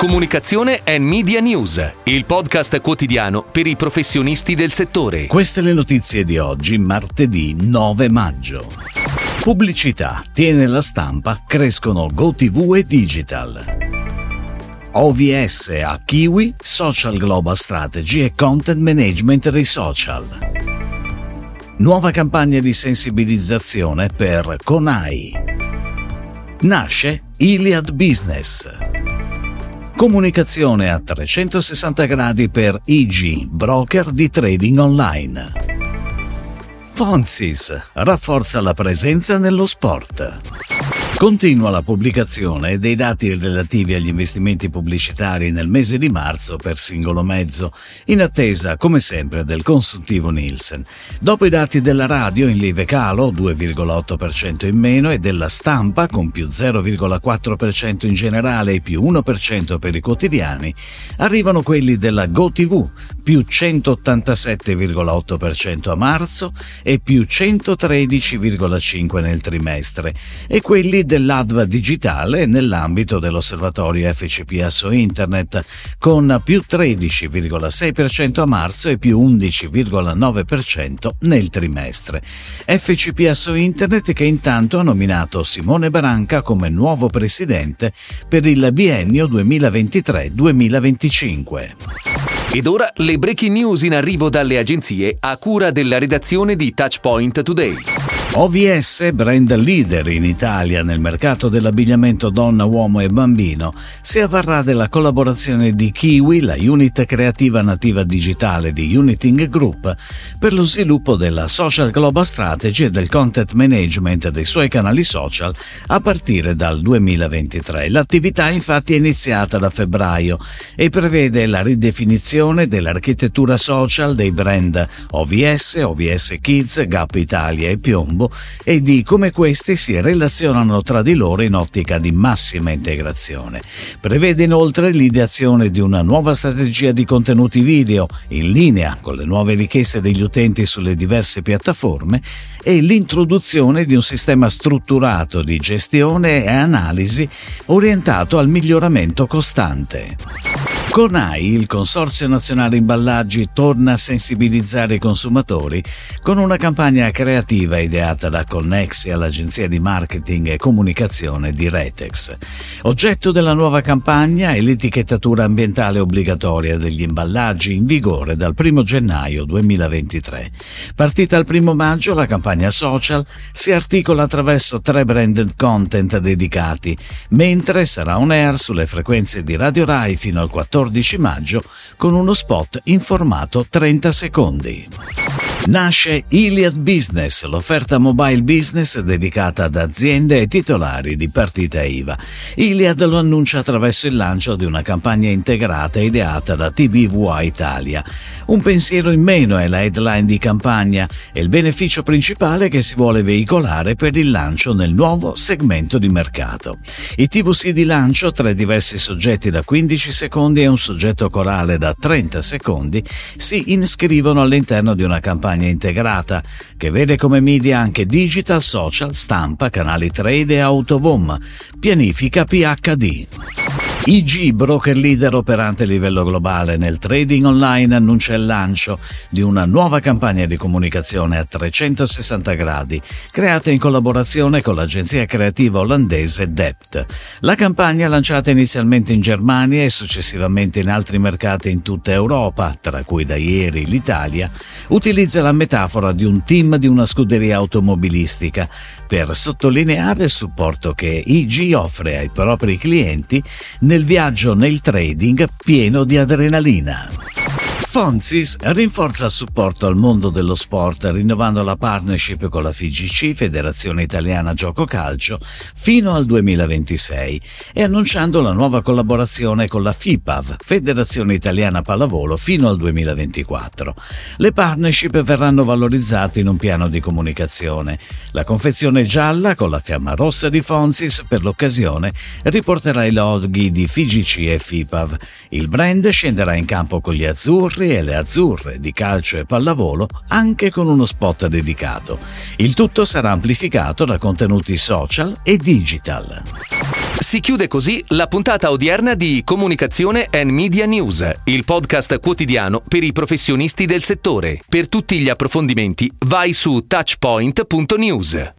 Comunicazione e Media News, il podcast quotidiano per i professionisti del settore. Queste le notizie di oggi, martedì 9 maggio. Pubblicità, tiene la stampa, crescono GoTV e Digital. OVS a Kiwi, Social Global Strategy e Content Management dei social. Nuova campagna di sensibilizzazione per Conai. Nasce Iliad Business. Comunicazione a 360 gradi per IG, broker di trading online. Fonsis rafforza la presenza nello sport. Continua la pubblicazione dei dati relativi agli investimenti pubblicitari nel mese di marzo per singolo mezzo, in attesa, come sempre, del consuntivo Nielsen. Dopo i dati della radio in lieve calo, 2,8% in meno, e della stampa, con più 0,4% in generale e più 1% per i quotidiani, arrivano quelli della GoTV, più 187,8% a marzo e più 113,5% nel trimestre, e quelli dell'ADVA digitale nell'ambito dell'osservatorio FCPSO Internet, con più 13,6% a marzo e più 11,9% nel trimestre. FCPSO Internet che intanto ha nominato Simone Branca come nuovo presidente per il biennio 2023-2025. Ed ora le breaking news in arrivo dalle agenzie a cura della redazione di Touchpoint Today. OVS, brand leader in Italia nel mercato dell'abbigliamento donna, uomo e bambino, si avvarrà della collaborazione di Kiwi, la unit creativa nativa digitale di Uniting Group, per lo sviluppo della Social Global Strategy e del content management dei suoi canali social a partire dal 2023. L'attività infatti è iniziata da febbraio e prevede la ridefinizione dell'architettura social dei brand OVS, OVS Kids, Gap Italia e Piombo Colombo e di come questi si relazionano tra di loro in ottica di massima integrazione. Prevede inoltre l'ideazione di una nuova strategia di contenuti video in linea con le nuove richieste degli utenti sulle diverse piattaforme e l'introduzione di un sistema strutturato di gestione e analisi orientato al miglioramento costante. CONAI, il Consorzio Nazionale Imballaggi, torna a sensibilizzare i consumatori con una campagna creativa ideata da Connexia, l'agenzia di marketing e comunicazione di Retex. Oggetto della nuova campagna è l'etichettatura ambientale obbligatoria degli imballaggi in vigore dal 1 gennaio 2023. Partita il 1 maggio, la campagna social si articola attraverso tre branded content dedicati, mentre sarà on air sulle frequenze di Radio Rai fino al 14 14 maggio con uno spot in formato 30 secondi. Nasce Iliad Business, l'offerta mobile business dedicata ad aziende e titolari di partita IVA. Iliad lo annuncia attraverso il lancio di una campagna integrata ideata da TBVA Italia. Un pensiero in meno è la headline di campagna e il beneficio principale che si vuole veicolare per il lancio nel nuovo segmento di mercato. I TVC di lancio, tre diversi soggetti da 15 secondi e un soggetto corale da 30 secondi, si iscrivono all'interno di una campagna campagna integrata che vede come media anche digital, social, stampa, canali trade e autovom, pianifica PHD. IG, broker leader operante a livello globale nel trading online, annuncia il lancio di una nuova campagna di comunicazione a 360 gradi, creata in collaborazione con l'agenzia creativa olandese Dept. La campagna, lanciata inizialmente in Germania e successivamente in altri mercati in tutta Europa, tra cui da ieri l'Italia, utilizza la metafora di un team di una scuderia automobilistica per sottolineare il supporto che IG offre ai propri clienti nel viaggio nel trading pieno di adrenalina. Fonsis rinforza il supporto al mondo dello sport rinnovando la partnership con la FIGC, Federazione Italiana Gioco Calcio, fino al 2026 e annunciando la nuova collaborazione con la FIPAV, Federazione Italiana Pallavolo, fino al 2024. Le partnership verranno valorizzate in un piano di comunicazione. La confezione gialla con la fiamma rossa di Fonsis per l'occasione riporterà i loghi di FIGC e FIPAV. Il brand scenderà in campo con gli azzurri e le azzurre di calcio e pallavolo anche con uno spot dedicato. Il tutto sarà amplificato da contenuti social e digital. Si chiude così la puntata odierna di Comunicazione and Media News, il podcast quotidiano per i professionisti del settore. Per tutti gli approfondimenti vai su touchpoint.news.